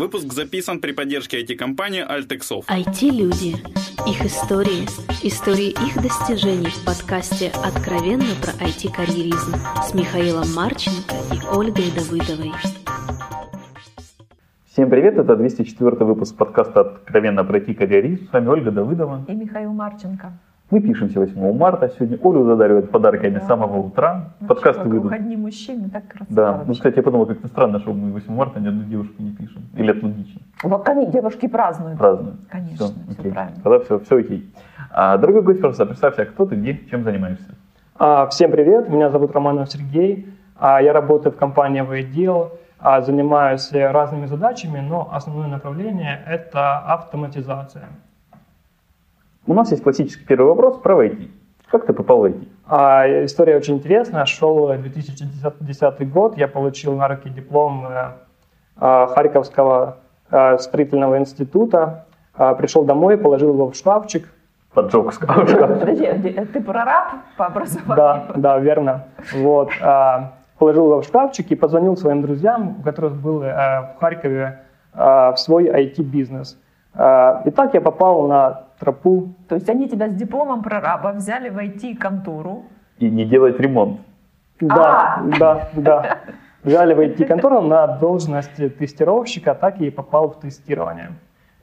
Выпуск записан при поддержке IT-компании Altexov. IT-люди. Их истории. Истории их достижений в подкасте «Откровенно про IT-карьеризм» с Михаилом Марченко и Ольгой Давыдовой. Всем привет, это 204 выпуск подкаста «Откровенно про IT-карьеризм». С вами Ольга Давыдова. И Михаил Марченко. Мы пишемся 8 марта. Сегодня Олю задаривают подарками да. с самого утра. Ну, Подкасты что, выйдут. одни мужчины, так красиво. Да. Вообще. Ну, кстати, я подумал, как-то странно, что мы 8 марта ни одной девушки не пишем. Или это логично? Вот они, девушки празднуют. Празднуют. Конечно, все окей. правильно. Тогда все, все окей. А, дорогой гость, просто представься, кто ты, где, чем занимаешься? А, Всем привет, меня зовут Романов Сергей. А, Я работаю в компании «Вейдел», а, занимаюсь разными задачами, но основное направление – это автоматизация. У нас есть классический первый вопрос про IT. Как ты попал в IT? А, История очень интересная. Шел 2010 год, я получил на руки диплом э, а, Харьковского э, строительного института. А, Пришел домой, положил его в шкафчик. Поджог сказал. Подожди, а ты- прораб по образованию? Да, да, верно. Вот. а, Положил его в шкафчик и позвонил своим друзьям, у которых был э, в Харькове э, свой IT-бизнес. Э, И так я попал на тропу. То есть они тебя с дипломом прораба взяли в IT-контору. И не делать ремонт. Да, А! да, да. Взяли в IT-контору на должность тестировщика, так и попал в тестирование.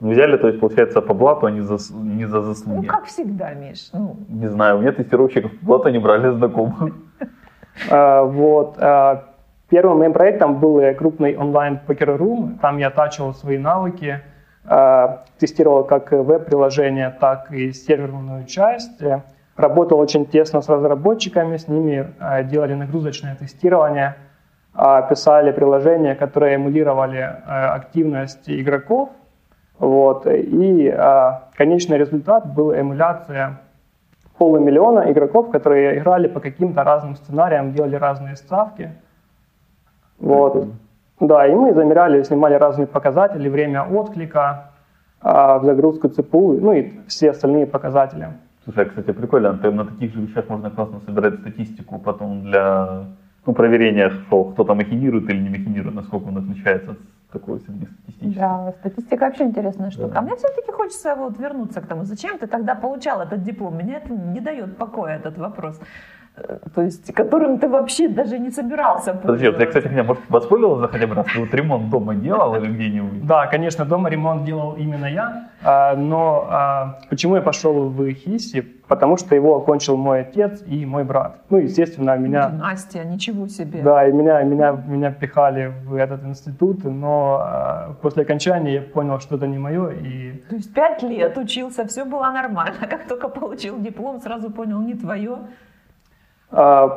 Ну, Взяли, то есть, получается, по блату, а не за, не за Ну, заслуги. как всегда, Миш. Ну, Не знаю, у меня тестировщиков по блату не брали знакомых. Э, Вот. э, Первым моим проектом был э, крупный онлайн покер-рум. Там я тачил свои навыки, тестировал как веб-приложение, так и серверную часть. Э, Работал очень тесно с разработчиками, с ними э, делали нагрузочное тестирование, э, писали приложения, которые эмулировали э, активность игроков. Вот. И э, конечный результат был эмуляция полумиллиона игроков, которые играли по каким-то разным сценариям, делали разные ставки. Вот. Да, и мы замеряли, снимали разные показатели, время отклика, а, в загрузку ЦПУ, ну и все остальные показатели. Слушай, а, кстати, прикольно, ты на таких же вещах можно классно собирать статистику потом для ну, проверения, что кто там махинирует или не махинирует, насколько он отличается от такой среднестатистической. да, статистика вообще интересная штука. Да. А мне все-таки хочется вот вернуться к тому, зачем ты тогда получал этот диплом? Меня это не дает покоя, этот вопрос. Э, То есть, которым ты вообще даже не собирался Подожди, вот я, пользоваться. кстати, меня, может, воспользовался хотя бы раз, ты вот ремонт дома делал или где-нибудь? Да, конечно, дома ремонт делал именно я, а, но а, почему я пошел в ХИСИ? Потому что его окончил мой отец и мой брат. Ну, естественно, меня Настя, ничего себе. Да, и меня, меня, меня пихали в этот институт, но э, после окончания я понял, что это не мое, и То есть пять лет учился, все было нормально. Как только получил диплом, сразу понял, не твое. Э,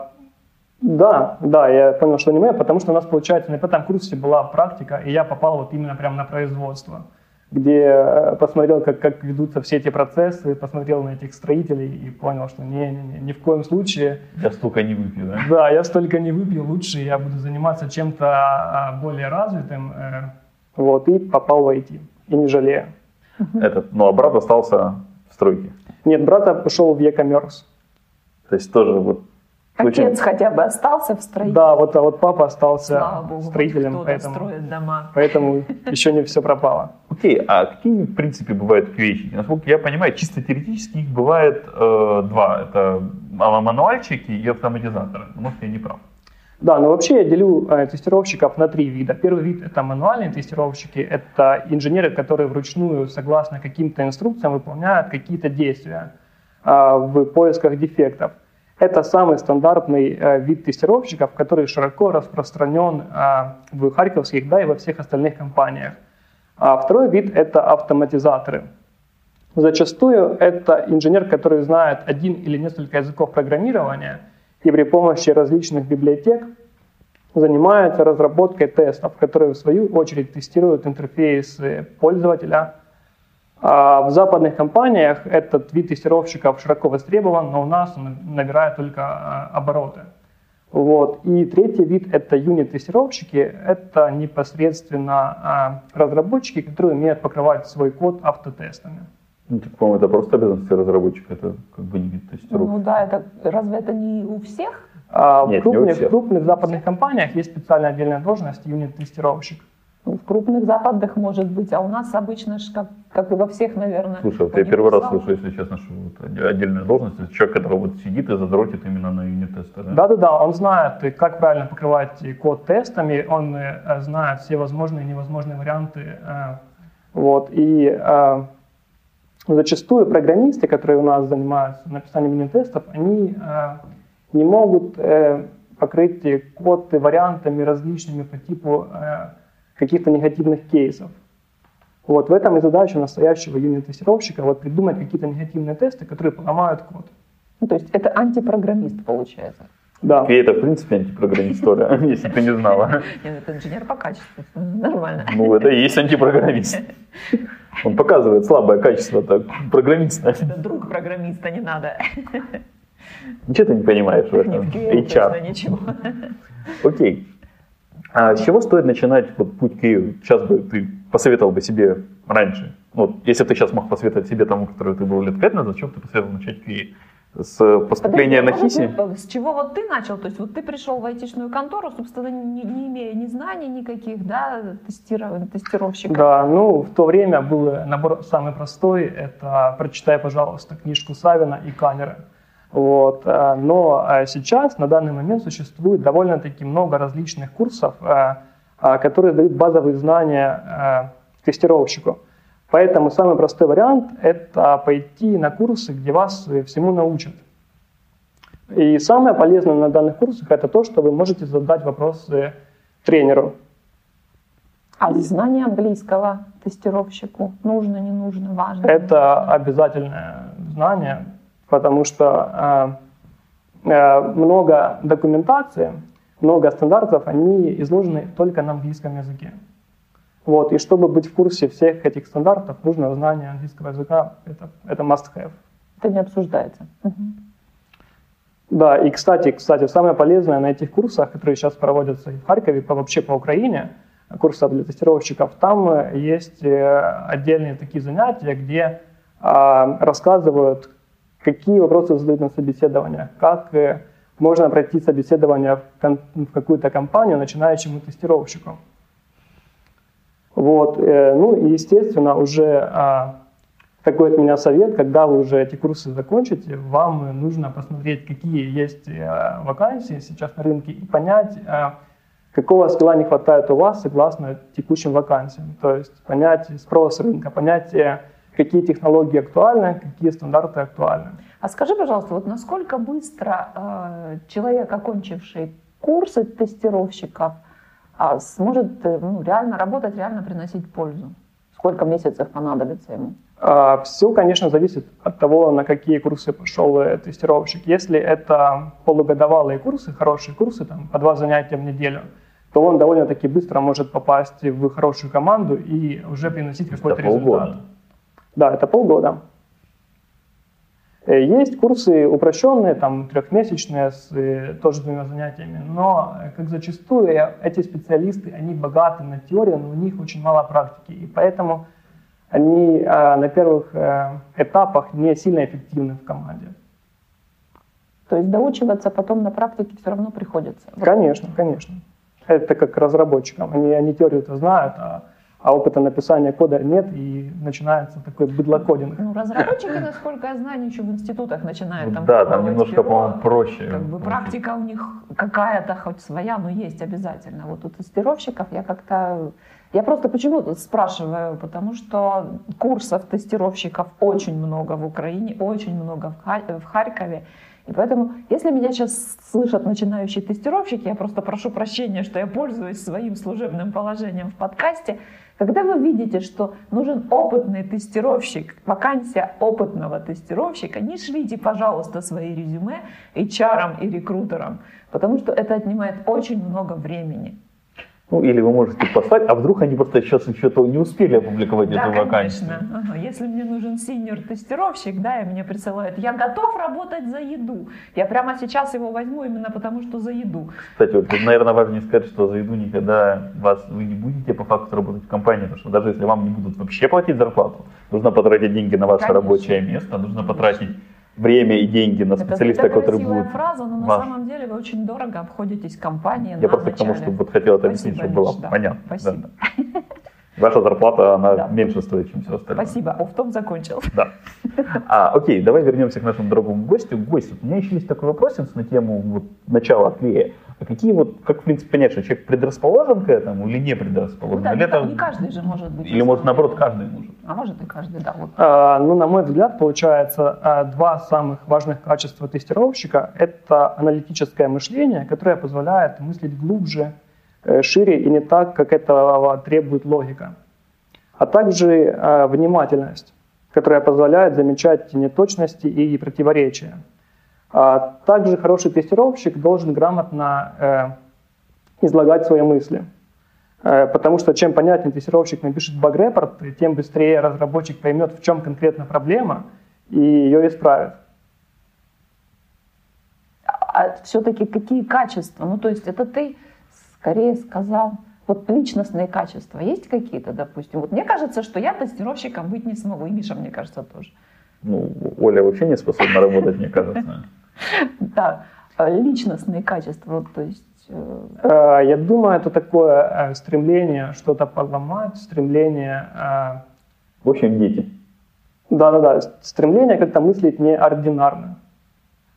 да, да, я понял, что не мое, потому что у нас, получается, на пятом курсе была практика, и я попал вот именно прямо на производство, где э, посмотрел, как, как ведутся все эти процессы, посмотрел на этих строителей и понял, что не-не-не, ни в коем случае, Я столько не выпью, да? да, я столько не выпью, лучше я буду заниматься чем-то а, более развитым, э, вот, и попал в IT, и не жалею. Этот, ну, а брат остался в стройке. Нет, брат пошел в e-commerce. То есть тоже вот Отец хотя бы остался в строительстве. Да, вот, а вот папа остался Слава богу, строителем, поэтому, строит дома. поэтому еще не все пропало. Окей, а какие, в принципе, бывают QA? Насколько я понимаю, чисто теоретически их бывает э, два. Это ма- мануальщики и автоматизаторы. Ну, Может, я не прав. Да, но вообще я делю э, тестировщиков на три вида. Первый вид это мануальные тестировщики, это инженеры, которые вручную, согласно каким-то инструкциям, выполняют какие-то действия а, в поисках дефектов. Это самый стандартный э, вид тестировщиков, который широко распространен а, в харьковских, да и во всех остальных компаниях. А второй вид это автоматизаторы. Зачастую это инженер, который знает один или несколько языков программирования и при помощи различных библиотек занимается разработкой тестов, которые в свою очередь тестируют интерфейсы пользователя. А в западных компаниях этот вид тестировщиков широко востребован, но у нас он набирает только а, обороты. Вот. И третий вид – это юнит-тестировщики. Это непосредственно а, разработчики, которые умеют покрывать свой код автотестами. Ну, так, по-моему, это просто обязанности разработчика, это как бы не вид тестировки. Ну да, это разве это не у всех? А Нет, в не у крупных, всех. крупных западных компаниях есть специальная отдельная должность юнит-тестировщик. В крупных западных может быть, а у нас обычно, ж как, как и во всех, наверное. Слушай, вот я первый раз слышу, если честно, что вот отдельная должность, это человек, который вот сидит и задротит именно на юнит-тесты. Да? Да-да-да, он знает, как правильно покрывать код тестами, он э, знает все возможные и невозможные варианты. Э, вот, и э, зачастую программисты, которые у нас занимаются написанием юнит-тестов, они не могут покрыть код вариантами различными по типу э, каких-то негативных кейсов. Вот в этом и задача настоящего юнит-тестировщика, вот придумать какие-то негативные тесты, которые поломают код. Ну, то есть это антипрограммист получается. Да. И это, в принципе, антипрограммист тоже, если ты не знала. Нет, это инженер по качеству, нормально. Ну, это и есть антипрограммист. Он показывает слабое качество так, программиста. Это друг программиста, не надо. Ничего ты не понимаешь в этом. Не в QA точно HR. ничего. Окей. А с чего стоит начинать вот путь к QA? Сейчас бы ты посоветовал бы себе раньше. Вот, если ты сейчас мог посоветовать себе тому, который ты был лет пять назад, зачем ты посоветовал начать QA? С поступления на Подожди, ХИСе? а может, С чего вот ты начал? То есть вот ты пришел в айтишную контору, собственно, не, не имея ни знаний никаких, да, тестиров- тестировщика. Да, ну в то время был набор самый простой, это прочитай, пожалуйста, книжку Савина и Канера. Вот. э, Но э, сейчас, на данный момент, существует довольно-таки много различных курсов, э, которые дают базовые знания тестировщику. Поэтому самый простой вариант – это пойти на курсы, где вас всему научат. И самое полезное на данных курсах – это то, что вы можете задать вопросы тренеру. А знание английского тестировщику нужно, не нужно, важно? Это обязательное знание, потому что э, э, много документации, много стандартов, они изложены только на английском языке. Вот, и чтобы быть в курсе всех этих стандартов, нужно знание английского языка, это, это must-have. Это не обсуждается. Мгм. Да, и кстати, кстати, самое полезное на этих курсах, которые сейчас проводятся и в Харькове, по, вообще по Украине, курсов для тестировщиков, там э, есть э, отдельные такие занятия, где а, рассказывают, какие вопросы задают на собеседованиях, как э, можно пройти собеседование в, какую-то компанию начинающему тестировщику. Вот, э, ну и естественно уже а, такой от меня совет, когда вы уже эти курсы закончите, вам нужно посмотреть, какие есть э, вакансии сейчас на рынке и понять, какого скилла не хватает у вас согласно текущим вакансиям. То есть понять спрос рынка, понять, какие технологии актуальны, какие стандарты актуальны. А скажи, пожалуйста, вот насколько быстро э, человек, окончивший курсы тестировщиков, а, сможет э, ну, реально работать, реально приносить пользу? Сколько месяцев понадобится ему? Все, конечно, зависит от того, на какие курсы пошел э, тестировщик. Если это полугодовалые курсы, хорошие курсы, там, по два занятия в неделю, то он довольно-таки быстро может попасть в хорошую команду и уже приносить какой-то Это полгода. Да, это полгода. Э, Есть курсы упрощенные, там трехмесячные, с э, тоже двумя занятиями, но, э, как зачастую, эти специалисты, они богаты на теорию, но у них очень мало практики, и поэтому они э, на первых э, этапах не сильно эффективны в команде. То есть доучиваться потом на практике все равно приходится. Конечно, конечно. Это как разработчикам. Они, они теорию-то знают, а, а опыта написания кода нет, и начинается такой быдлокодинг. Ну, разработчики, насколько я знаю, еще в институтах начинают там Да, там немножко, по-моему, проще. Как бы практика у них какая-то хоть своя, но есть обязательно. Вот у тестировщиков я как-то... Я просто почему тут спрашиваю, потому что курсов тестировщиков очень много в Украине, очень много в Харькове. И поэтому, если меня сейчас слышат начинающие тестировщики, я просто прошу прощения, что я пользуюсь своим служебным положением в подкасте. Когда вы видите, что нужен опытный тестировщик, вакансия опытного тестировщика, не шлите, пожалуйста, свои резюме HR и рекрутерам, потому что это отнимает очень много времени. Ну, или вы можете послать, а вдруг они просто сейчас еще не успели опубликовать Да, эту вакансию. конечно. Ага. Если мне нужен синьор-тестировщик, да, и мне присылают, я готов работать за еду. Я прямо сейчас его возьму именно потому, что за еду. Кстати, вот, наверное, важно сказать, что за еду никогда вас, вы не будете по факту работать в компании, потому что даже если вам не будут вообще платить зарплату, нужно потратить деньги на ваше Конечно. рабочее место, нужно потратить время и деньги на специалиста, это который будет... фраза, но на ваш. самом деле вы очень дорого обходитесь компанией Я просто к тому, начале. чтобы вот хотел это объяснить, чтобы было да. понятно. Спасибо. Да. Ваша зарплата, она Да. меньше стоит, чем все остальное. Спасибо, офтом закончил. Да. А, окей, давай вернемся к нашему дорогому гостю. Гость, у меня еще есть такой вопросец на тему вот, начала клея. А какие вот, как в принципе понять, что человек предрасположен к этому или не Ну предрасположен? да, или, не, это- не каждый же может быть. или может наоборот каждый может? А может и каждый, да. Вот. А, Ну, на мой взгляд, получается, а, два самых важных качества тестировщика – это аналитическое мышление, которое позволяет мыслить глубже, э, шире и не так, как этого требует логика. А также а, внимательность, которая позволяет замечать неточности и противоречия. А также хороший тестировщик должен грамотно э, излагать свои мысли. Э, Потому что чем понятнее тестировщик напишет баг-репорт, тем быстрее разработчик поймет, в чем конкретно проблема, и ее исправит. А все-таки какие качества? Ну, то есть это ты скорее сказал, вот личностные качества есть какие-то, допустим? Вот мне кажется, что я тестировщиком быть не смогу, и Миша, мне кажется, тоже. Ну, Оля вообще не способна работать, мне кажется. Да, личностные качества, вот, то есть... э, Э, Я думаю, это такое э, стремление что-то поломать, стремление, В общем, дети. да-да-да, стремление как-то мыслить неординарно.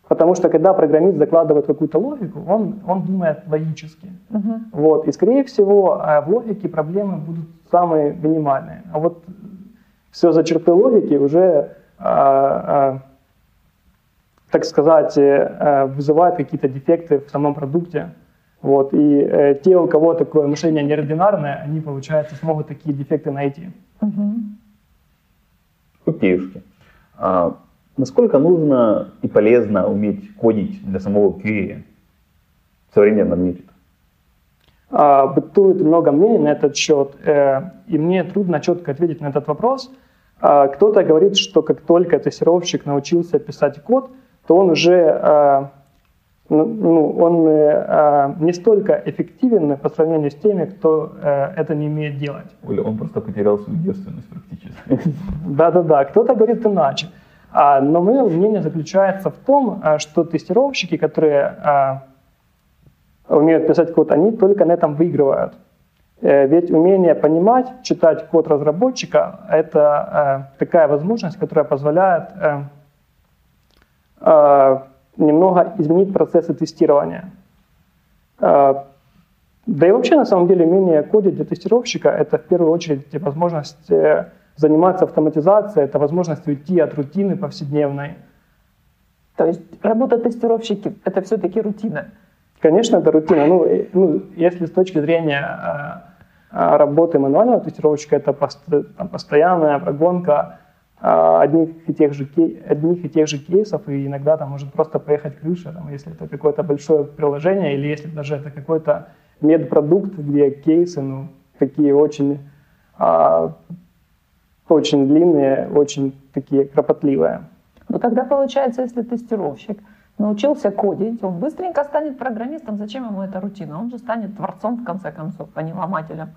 Потому что когда программист закладывает какую-то логику, он, он думает логически. мгм. Вот. И, скорее всего, в логике проблемы будут самые минимальные. А вот все за черты логики уже, э, э, так сказать, э, э, вызывает какие-то дефекты в самом продукте. Вот. И э, те, у кого такое мышление неординарное, они, получается, смогут такие дефекты найти. Окейушки. А насколько нужно и полезно уметь кодить для самого QA в современном мире? А, Бытует много мнений на этот счет, и мне трудно четко ответить на этот вопрос. А, Кто-то говорит, что как только тестировщик научился писать код, то он уже э, ну, ну, он э, э, не столько эффективен по сравнению с теми, кто э, это не умеет делать. Оля, он просто потерял свою девственность практически. Да-да-да, кто-то говорит иначе. А, но мое мнение заключается в том, а, что тестировщики, которые а, умеют писать код, они только на этом выигрывают. Э, Ведь умение понимать, читать код разработчика – это э, такая возможность, которая позволяет э, э, немного изменить процессы тестирования. Э, Да и вообще, на самом деле, умение кодить для тестировщика – это в первую очередь возможность э, заниматься автоматизацией, это возможность уйти от рутины повседневной. То есть работа тестировщики – это все-таки рутина. Конечно, это рутина. Ну, ну, если с точки зрения э, э, работы мануального тестировщика, это постоянная прогонка э, одних и, тех же одних и тех же кейсов, и иногда там может просто поехать крыша, там, если это какое-то большое приложение, или если даже это какой-то медпродукт, где кейсы, ну, такие очень, а, очень длинные, очень такие кропотливые. Но тогда получается, если тестировщик научился кодить, он быстренько станет программистом. Зачем ему эта рутина? Он же станет творцом, в конце концов, а не ломателем.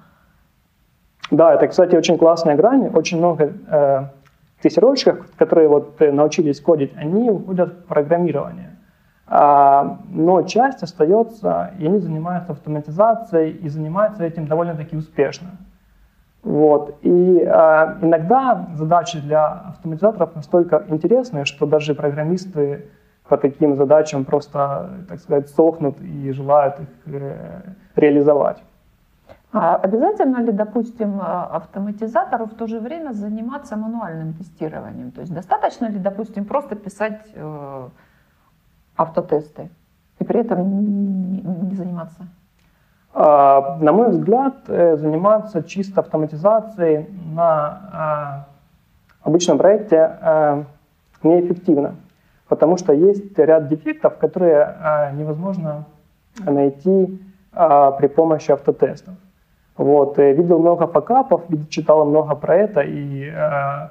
Да, это, кстати, очень классная грань. Очень много э, тестировщиков, которые вот э, научились кодить, они уходят в программирование. А, но часть остается, и они занимаются автоматизацией, и занимаются этим довольно-таки успешно. Вот. И а, иногда задачи для автоматизаторов настолько интересные, что даже программисты по таким задачам просто, так сказать, сохнут и желают их э, реализовать. А обязательно ли, допустим, а, автоматизатору в то же время заниматься мануальным тестированием? То есть достаточно ли, допустим, просто писать э, автотесты и при этом не, заниматься? А, На мой взгляд, э, заниматься чисто автоматизацией на а, обычном проекте э, неэффективно, потому что есть ряд дефектов, которые невозможно найти при помощи автотестов. Вот, видел много факапов, читал много про это, и э,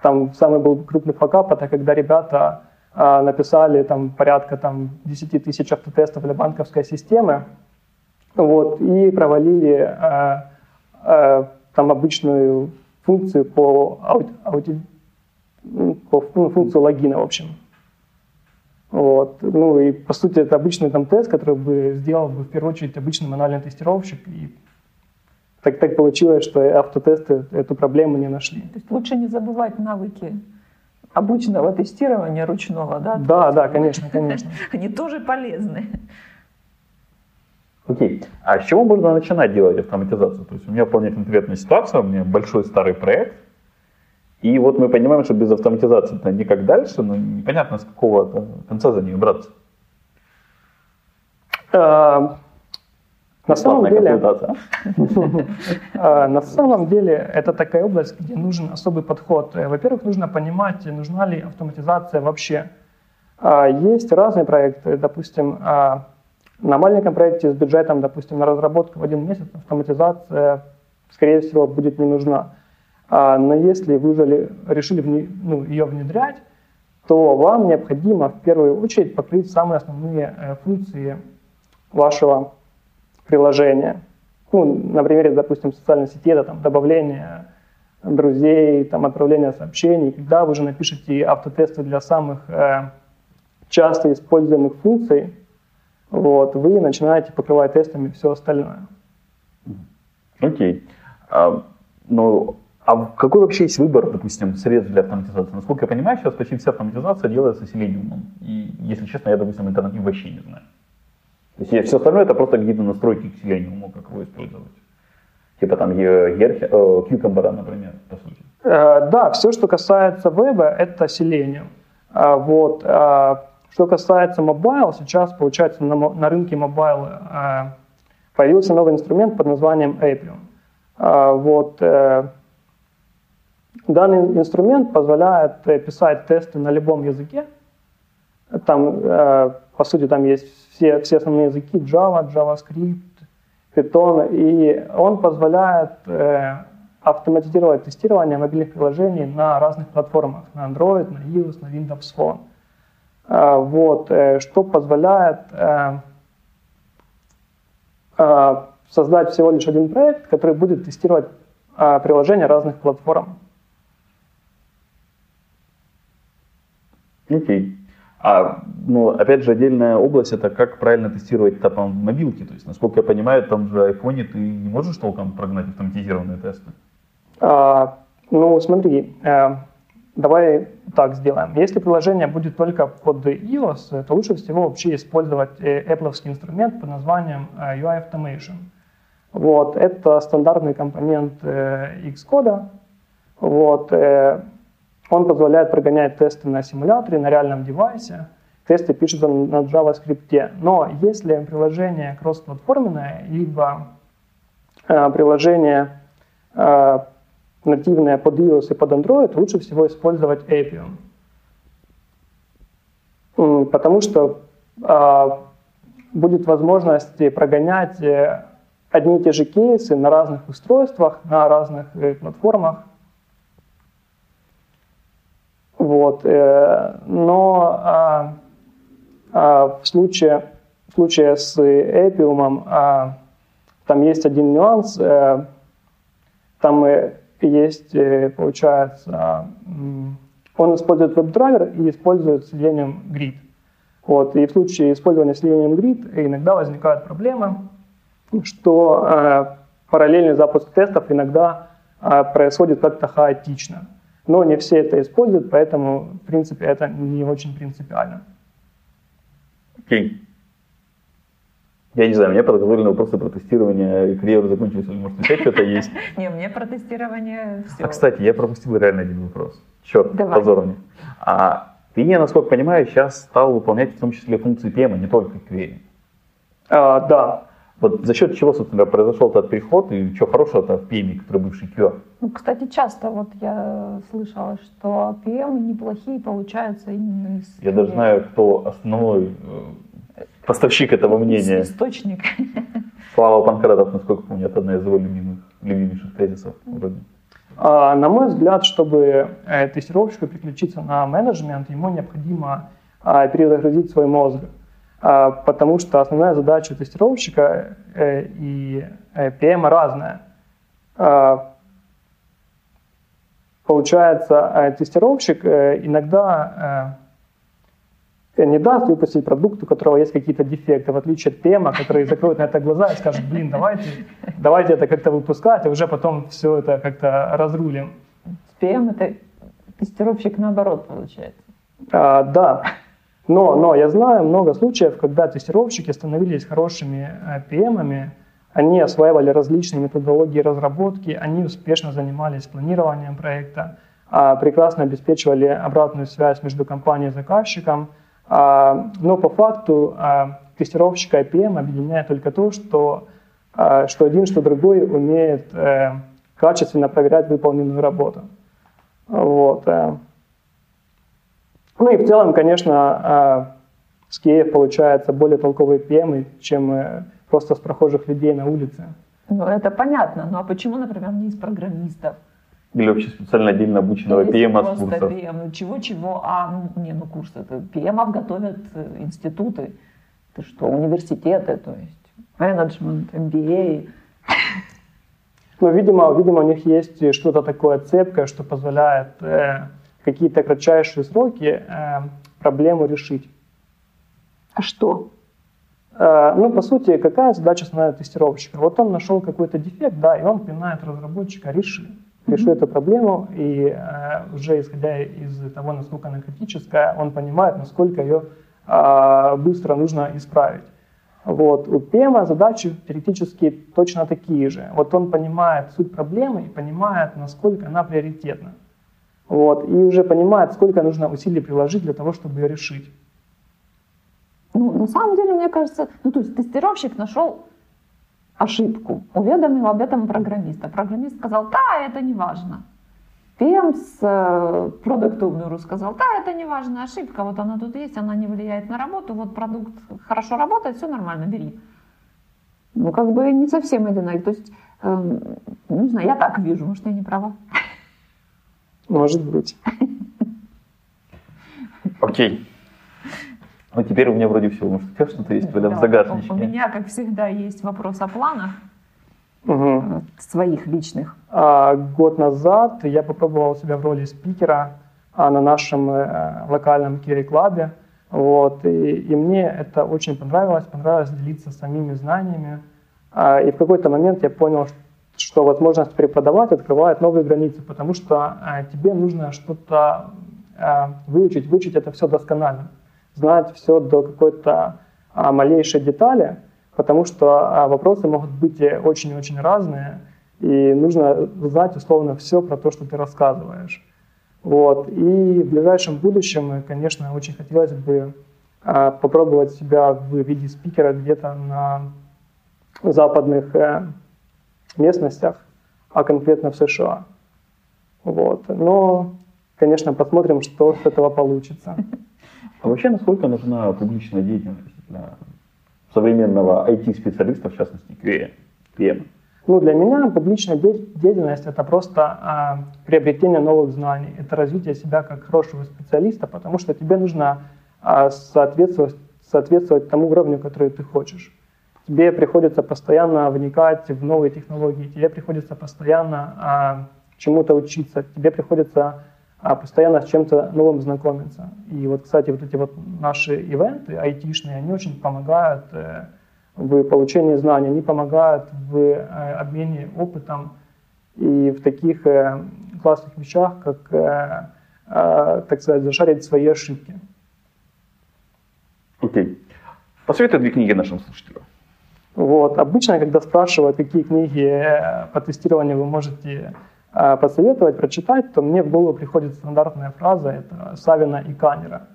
там самый был крупный факап, это когда ребята э, написали там порядка там, 10 тысяч автотестов для банковской системы, вот, и провалили э, э, там обычную функцию по, аути- м, по ну, функцию логина, в общем. Вот. Ну и по сути это обычный там тест, который бы сделал бы в первую очередь обычный мануальный тестировщик, и так, так получилось, что автотесты эту проблему не нашли. То есть лучше не забывать навыки обычного тестирования ручного, да? Да, да, конечно, конечно. Они тоже полезны. Окей. А с чего можно начинать делать автоматизацию? То есть у меня вполне конкретная ситуация, у меня большой старый проект, и вот мы понимаем, что без автоматизации это никак дальше, но непонятно, с какого конца за нее браться. А, на самом деле, а, на самом деле это такая область, где нужен особый подход. Во-первых, нужно понимать, нужна ли автоматизация вообще. А, есть разные проекты, допустим, на маленьком проекте с бюджетом, допустим, на разработку в один месяц автоматизация, скорее всего, будет не нужна. А, но если вы решили ну, ее внедрять, то вам необходимо в первую очередь покрыть самые основные э, функции вашего приложения. Ну, на примере, допустим, социальной сети, это там, добавление друзей, там, отправление сообщений. Когда вы уже напишете автотесты для самых э, часто используемых функций, вот, вы начинаете покрывать тестами все остальное. Окей. Okay. А, ну, а какой вообще есть выбор, допустим, средств для автоматизации? Насколько я понимаю, сейчас почти вся автоматизация делается Selenium. И, если честно, я, допустим, альтернатив вообще не знаю. То есть все остальное это просто какие-то настройки к Selenium, как его использовать. Типа там Cucumber, э, например, по сути. Э, да, все, что касается веба, это Selenium. А, вот. А, что касается mobile, сейчас, получается, на, рынке mobile э, появился новый инструмент под названием Apium. А, вот, данный инструмент позволяет писать тесты на любом языке. Там, по сути, там есть все, все основные языки Java, JavaScript, Python, и он позволяет автоматизировать тестирование мобильных приложений на разных платформах, на Android, на iOS, на Windows Phone. А, вот, э, что позволяет э, э, создать всего лишь один проект, который будет тестировать приложения разных платформ. Окей. Okay. А, ну, опять же, отдельная область это как правильно тестировать это по мобилке. То есть, насколько я понимаю, там же айфоне ты не можешь толком прогнать автоматизированные тесты. А, ну, смотри, Давай так сделаем. Если приложение будет только под iOS, то лучше всего вообще использовать э, Apple инструмент под названием э, UI Automation. Вот, это стандартный компонент Xcode. Вот, он позволяет прогонять тесты на симуляторе, на реальном девайсе. Тесты пишутся на JavaScript. Но если приложение кроссплатформенное, либо приложение нативная под iOS и под Android, лучше всего использовать Appium. Потому что а, будет возможность прогонять э, одни и те же кейсы на разных устройствах, на разных э, платформах. Вот. Э, но а, а, в, случае, в случае с Appium а, там есть один нюанс. А, там есть, э, получается, он использует веб-драйвер и использует Selenium Grid. Вот. И в случае использования Selenium Grid иногда возникают проблемы, что э, параллельный запуск тестов иногда э, происходит как-то хаотично. Но не все это используют, поэтому, в принципе, это не очень принципиально. Окей. Okay. Я не знаю, мне подготовлены вопросы про тестирование карьеры закончились, или может опять что-то есть? Не, мне про тестирование все. А, кстати, я пропустил реально один вопрос. Черт, позор мне. А ты, я, насколько понимаю, сейчас стал выполнять в том числе функции PM, не только query. А, да. Вот за счет чего, собственно, произошел этот переход и что хорошего-то в PM, который бывший QR? Ну, кстати, часто вот я слышала, что PM неплохие получаются именно из... Я даже знаю, кто основной э, поставщик этого мнения. Источник. Слава Панкратов, насколько помню, это одна из его любимых, любимейших тезисов вроде. А, на мой взгляд, чтобы э, тестировщику переключиться на менеджмент, ему необходимо а, перезагрузить свой мозг. А, потому что основная задача тестировщика э, и PM э, разная. Получается, тестировщик иногда не даст выпустить продукт, у которого есть какие-то дефекты, в отличие от PM, который закроет на это глаза и скажет, блин, давайте, давайте это как-то выпускать, а уже потом все это как-то разрулим. PM это тестировщик наоборот получается. А, да, но, но я знаю много случаев, когда тестировщики становились хорошими PM-ами, они осваивали различные методологии разработки, они успешно занимались планированием проекта, а, прекрасно обеспечивали обратную связь между компанией и заказчиком. А, но по факту а, тестировщика IPM объединяет только то, что, что один, что другой умеет э, качественно проверять выполненную работу. Вот. Ну и в целом, конечно, с Киев получается более толковые PM, чем э, просто с прохожих людей на улице. Ну, это понятно. Ну, а почему, например, не из программистов? Или вообще специально отдельно обученного PM с просто курсов? PM. Ну, чего-чего? А, ну, не, ну, курсы. Это PM готовят э, институты. Ты что, университеты, то есть менеджмент, MBA. Ну, видимо, видимо, у них есть что-то такое цепкое, что позволяет э, какие-то кратчайшие сроки э, проблему решить. А что? Э, ну, по сути, какая задача основная тестировщика? Вот он нашел какой-то дефект, да, и он пинает разработчика, реши. Mm-hmm. эту проблему, и э, уже исходя из того, насколько она критическая, он понимает, насколько ее э, быстро нужно исправить. Вот. У ПМа задачи теоретически точно такие же. Вот он понимает суть проблемы и понимает, насколько она приоритетна. Вот. И уже понимает, сколько нужно усилий приложить для того, чтобы ее решить. Ну, на самом деле, мне кажется, ну, то есть тестировщик нашел ошибку, уведомил об этом программиста. Программист сказал, да, это не важно. PM с э, продукт сказал, да, это не важная ошибка, вот она тут есть, она не влияет на работу, вот продукт хорошо работает, все нормально, бери. Ну, как бы не совсем одинаково. То есть, э, не знаю, я так вижу, может, я не права. Может быть. Окей. Ну, теперь у меня вроде все. Может, у тебя что-то есть в этом загашничке? У меня, как всегда, есть вопрос о планах угу. своих личных. А, год назад я попробовал себя в роли спикера а, на нашем э, локальном кири-клабе. Вот, и, и мне это очень понравилось, понравилось делиться самими знаниями. А, и в какой-то момент я понял, что возможность преподавать открывает новые границы, потому что а, тебе нужно что-то а, выучить, выучить это все досконально знать все до какой-то а, малейшей детали, потому что а, вопросы могут быть очень-очень разные, и нужно знать условно все про то, что ты рассказываешь. Вот. И в ближайшем будущем, конечно, очень хотелось бы а, попробовать себя в виде спикера где-то на западных э, местностях, а конкретно в США. Вот. Но, конечно, посмотрим, что с этого получится. А вообще, насколько нужна публичная деятельность для современного IT-специалиста, в частности, QA, PM? Ну, для меня публичная деятельность – это просто а, приобретение новых знаний, это развитие себя как хорошего специалиста, потому что тебе нужно а, соответствовать, соответствовать тому уровню, который ты хочешь. Тебе приходится постоянно вникать в новые технологии, тебе приходится постоянно а, чему-то учиться, тебе приходится а постоянно с чем-то новым знакомиться. И вот, кстати, вот эти вот наши ивенты айтишные, они очень помогают э, в получении знаний, они помогают в э, обмене опытом и в таких э, классных вещах, как, так сказать, зашарить свои ошибки. Окей. Okay. Посоветуй две книги нашим слушателям. Вот. Обычно, когда спрашивают, какие книги по тестированию вы можете а, посоветовать, прочитать, то мне в голову приходит стандартная фраза, это Савина и Канера.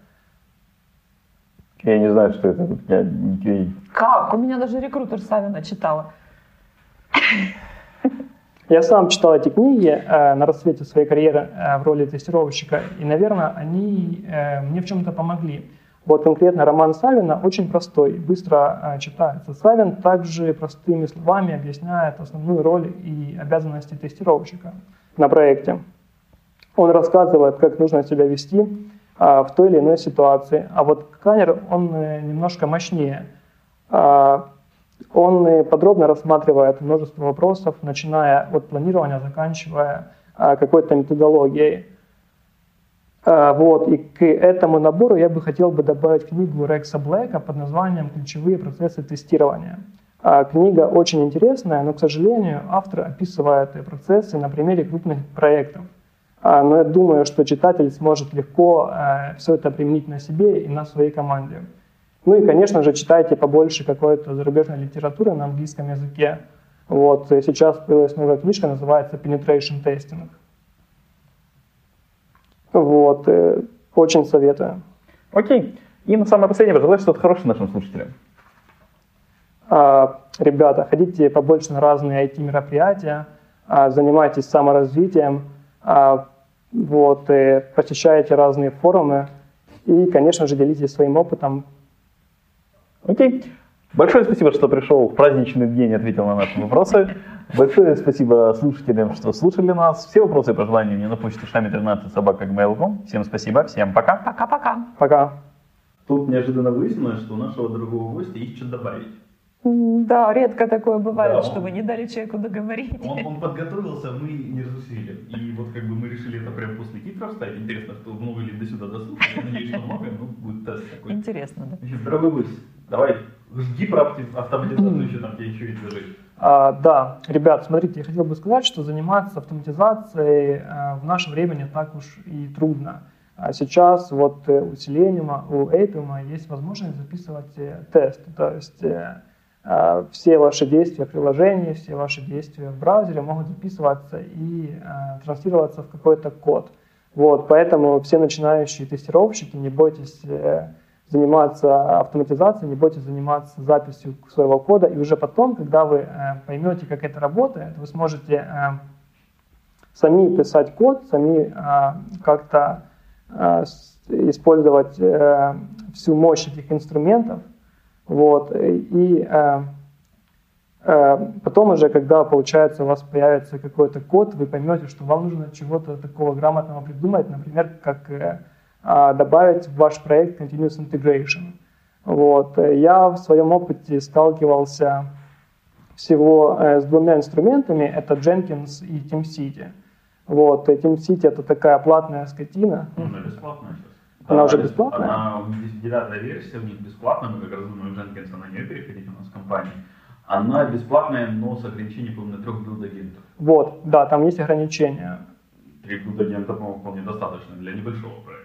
Я не знаю, что это. Я не... Как? У меня даже рекрутер Савина читала. Я сам читал эти книги э, на рассвете своей карьеры э, в роли тестировщика, и, наверное, они э, мне в чем-то помогли. Вот конкретно роман Савина очень простой, быстро э, читается. Савин также простыми словами объясняет основную роль и обязанности тестировщика на проекте. Он рассказывает, как нужно себя вести э, в той или иной ситуации. А вот Канер, он э, немножко мощнее. Э, он э, подробно рассматривает множество вопросов, начиная от планирования, заканчивая э, какой-то методологией. А, вот, и к этому набору я бы хотел бы добавить книгу Рекса Блэка под названием «Ключевые процессы тестирования». А, книга очень интересная, но, к сожалению, автор описывает процессы на примере крупных проектов. А, но я думаю, что читатель сможет легко э, все это применить на себе и на своей команде. Ну и, конечно же, читайте побольше какой-то зарубежной литературы на английском языке. Вот, сейчас появилась новая книжка, называется Penetration Testing. Вот, э, очень советую. Окей. И на самое последнее, пожелай что-то хорошее нашим слушателям. А, ребята, ходите побольше на разные IT-мероприятия, а, занимайтесь саморазвитием, а, вот, и посещайте разные форумы и, конечно же, делитесь своим опытом. Окей. Большое спасибо, что пришел в праздничный день и ответил на наши вопросы. Большое спасибо слушателям, что слушали нас. Все вопросы и пожелания мне на почту шами 13 собака Всем спасибо, всем пока. Пока-пока. Пока. Тут неожиданно выяснилось, что у нашего дорогого гостя есть что добавить. Да, редко такое бывает, Да, что он- вы не дали человеку договорить. Он, он подготовился, мы не разусили. И вот как бы мы решили это прямо после титров ставить. Интересно, что много ли до сюда дослушали. Я надеюсь, что много, ну будет тест такой. Интересно, да. Дорогой гость, давай, жги про авто- автоматизацию еще там тебе еще изложить. А, да, ребят, смотрите, я хотел бы сказать, что заниматься автоматизацией а, в наше время не так уж и трудно. А сейчас вот э, у Selenium, у Appium есть возможность записывать э, тест. То есть а, все ваши действия в приложении, все ваши действия в браузере могут записываться и а, транслироваться в какой-то код. Вот, поэтому все начинающие тестировщики, не бойтесь заниматься автоматизацией, не бойтесь заниматься записью своего кода, и уже потом, когда вы э, поймете, как это работает, вы сможете э, сами писать код, сами э, как-то использовать всю мощь этих инструментов, вот, и потом уже, когда, получается, у вас появится какой-то код, вы поймете, что вам нужно чего-то такого грамотного придумать, например, как добавить в ваш проект Continuous Integration. Вот. Я в своем опыте сталкивался всего э, с двумя инструментами, это Jenkins и TeamCity. Вот. TeamCity это такая платная скотина. Она бесплатная сейчас. Она уже бесплатная? Она, девятая версия, у них бесплатная, мы как раз думаем, Jenkins на нее переходить у нас в компании. Она бесплатная, но с ограничением, по-моему, на трех build-агентов. Вот, да, там есть ограничения. Три build-агента, по-моему, вполне достаточно для небольшого проекта.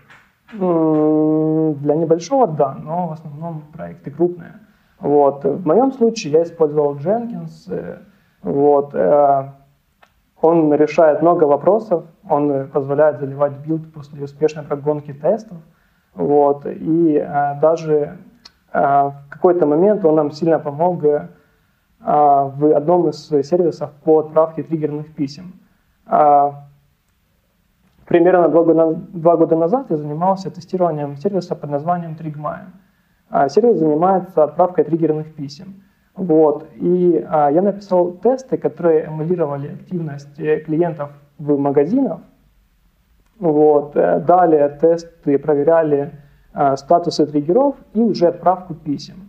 Для небольшого, да, но в основном проекты крупные. Вот. В моем случае я использовал Jenkins. э, Вот. э, Он решает много вопросов, он позволяет заливать билд после успешной прогонки тестов. Вот. И э, даже в какой-то момент он нам сильно помог в одном из сервисов по отправке триггерных писем. А, Примерно два года, два года назад я занимался тестированием сервиса под названием Trigmine. А, Сервис занимается отправкой триггерных писем. Вот. И а, я написал тесты, которые эмулировали активность э, клиентов в магазинах. Вот. Э, Далее тесты проверяли а, статусы триггеров и уже отправку писем.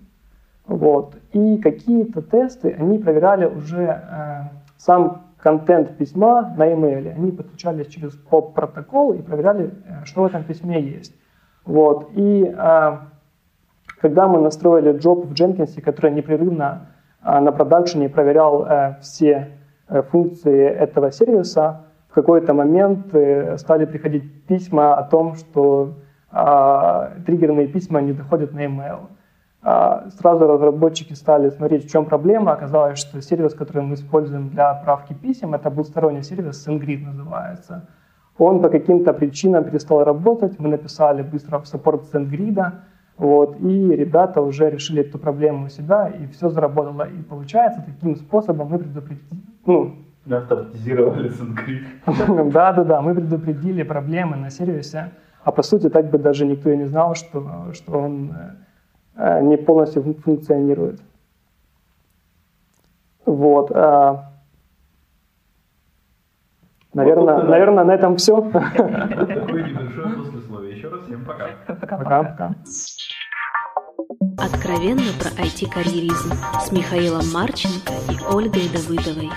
Вот. И какие-то тесты, они проверяли уже э, сам контент письма на email. Они подключались через поп-протокол и проверяли, э, что в этом письме есть. Вот. И э, когда мы настроили джоб в Jenkins, который непрерывно э, на продакшене проверял э, все э, функции этого сервиса, в какой-то момент э, стали приходить письма о том, что э, триггерные письма не доходят на email. А, Сразу разработчики стали смотреть, в чем проблема. Оказалось, что сервис, который мы используем для отправки писем, это двусторонний сервис, SendGrid называется. Он по каким-то причинам перестал работать. Мы написали быстро в саппорт SendGrid, вот, и ребята уже решили эту проблему у себя, и все заработало. И получается, таким способом мы предупредили, ну, Автоматизировали SendGrid. да-да-да, мы предупредили проблемы на сервисе, а по сути так бы даже никто и не знал, что, что он э, не полностью фун- функционирует. Вот. а, Наверное, собственно. наверное, на этом все. Такое небольшое послесловие. Еще раз всем пока. Пока-пока. Откровенно про IT-карьеризм с Михаилом Марченко и Ольгой Давыдовой.